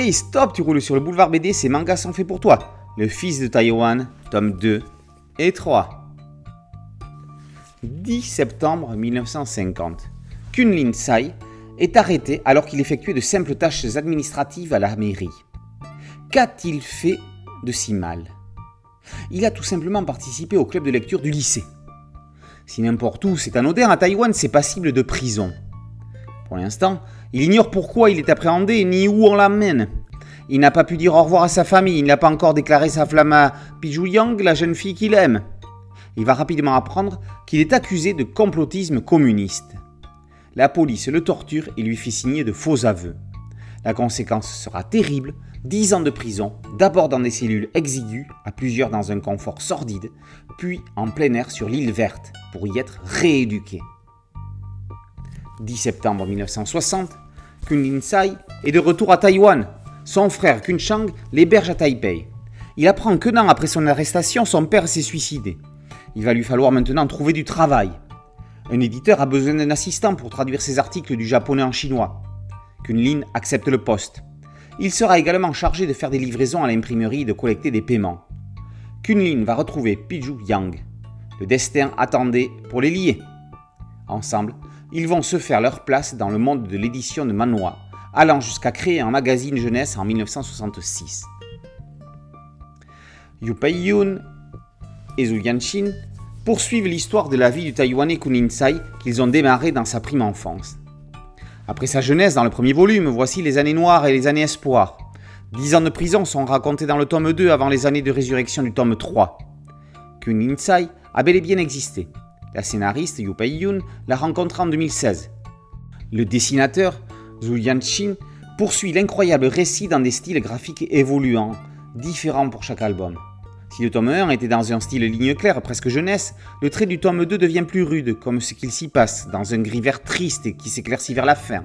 Hey stop, tu roules sur le boulevard BD, ces mangas sont faits pour toi. Le fils de Taïwan, tome 2 et 3. 10 septembre 1950. Kunlin Sai est arrêté alors qu'il effectuait de simples tâches administratives à la mairie. Qu'a-t-il fait de si mal? Il a tout simplement participé au club de lecture du lycée. Si n'importe où c'est anodin, à Taïwan c'est passible de prison. Pour l'instant, il ignore pourquoi il est appréhendé ni où on l'amène. Il n'a pas pu dire au revoir à sa famille, il n'a pas encore déclaré sa flamme à Piju Yang, la jeune fille qu'il aime. Il va rapidement apprendre qu'il est accusé de complotisme communiste. La police le torture et lui fait signer de faux aveux. La conséquence sera terrible, 10 ans de prison, d'abord dans des cellules exiguës, à plusieurs dans un confort sordide, puis en plein air sur l'île verte, pour y être rééduqué. 10 septembre 1960, Kun Lin Sai est de retour à Taïwan. Son frère Kun Chang l'héberge à Taipei. Il apprend qu'un an après son arrestation, son père s'est suicidé. Il va lui falloir maintenant trouver du travail. Un éditeur a besoin d'un assistant pour traduire ses articles du japonais en chinois. Kun Lin accepte le poste. Il sera également chargé de faire des livraisons à l'imprimerie et de collecter des paiements. Kun Lin va retrouver Piju Yang. Le destin attendait pour les lier. Ensemble, ils vont se faire leur place dans le monde de l'édition de Manhwa, allant jusqu'à créer un magazine jeunesse en 1966. Yu Pei-yun et Zhu Yanshin poursuivent l'histoire de la vie du Taïwanais Kunin Sai qu'ils ont démarré dans sa prime enfance. Après sa jeunesse dans le premier volume, voici les années noires et les années espoirs. Dix ans de prison sont racontés dans le tome 2 avant les années de résurrection du tome 3. Kunin Sai a bel et bien existé. La scénariste Yu Pei-yun l'a rencontré en 2016. Le dessinateur Zhu Yanshin poursuit l'incroyable récit dans des styles graphiques évoluants, différents pour chaque album. Si le tome 1 était dans un style ligne claire, presque jeunesse, le trait du tome 2 devient plus rude, comme ce qu'il s'y passe, dans un gris vert triste qui s'éclaircit vers la fin.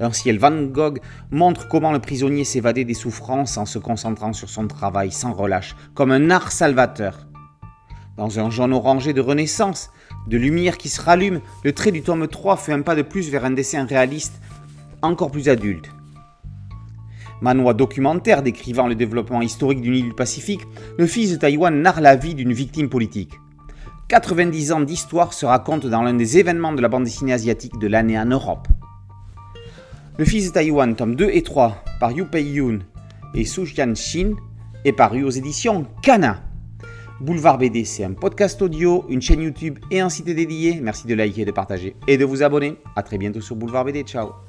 Un ciel Van Gogh montre comment le prisonnier s'évadait des souffrances en se concentrant sur son travail sans relâche, comme un art salvateur. Dans un jaune orangé de renaissance, de lumière qui se rallume, le trait du tome 3 fait un pas de plus vers un dessin réaliste encore plus adulte. Manois documentaire décrivant le développement historique d'une île du Pacifique, le fils de Taïwan narre la vie d'une victime politique. 90 ans d'histoire se racontent dans l'un des événements de la bande dessinée asiatique de l'année en Europe. Le fils de Taïwan, tome 2 et 3, par Yu Pei-yun et Su Shin, est paru aux éditions Kana. Boulevard BD, c'est un podcast audio, une chaîne YouTube et un site dédié. Merci de liker, de partager et de vous abonner. A très bientôt sur Boulevard BD. Ciao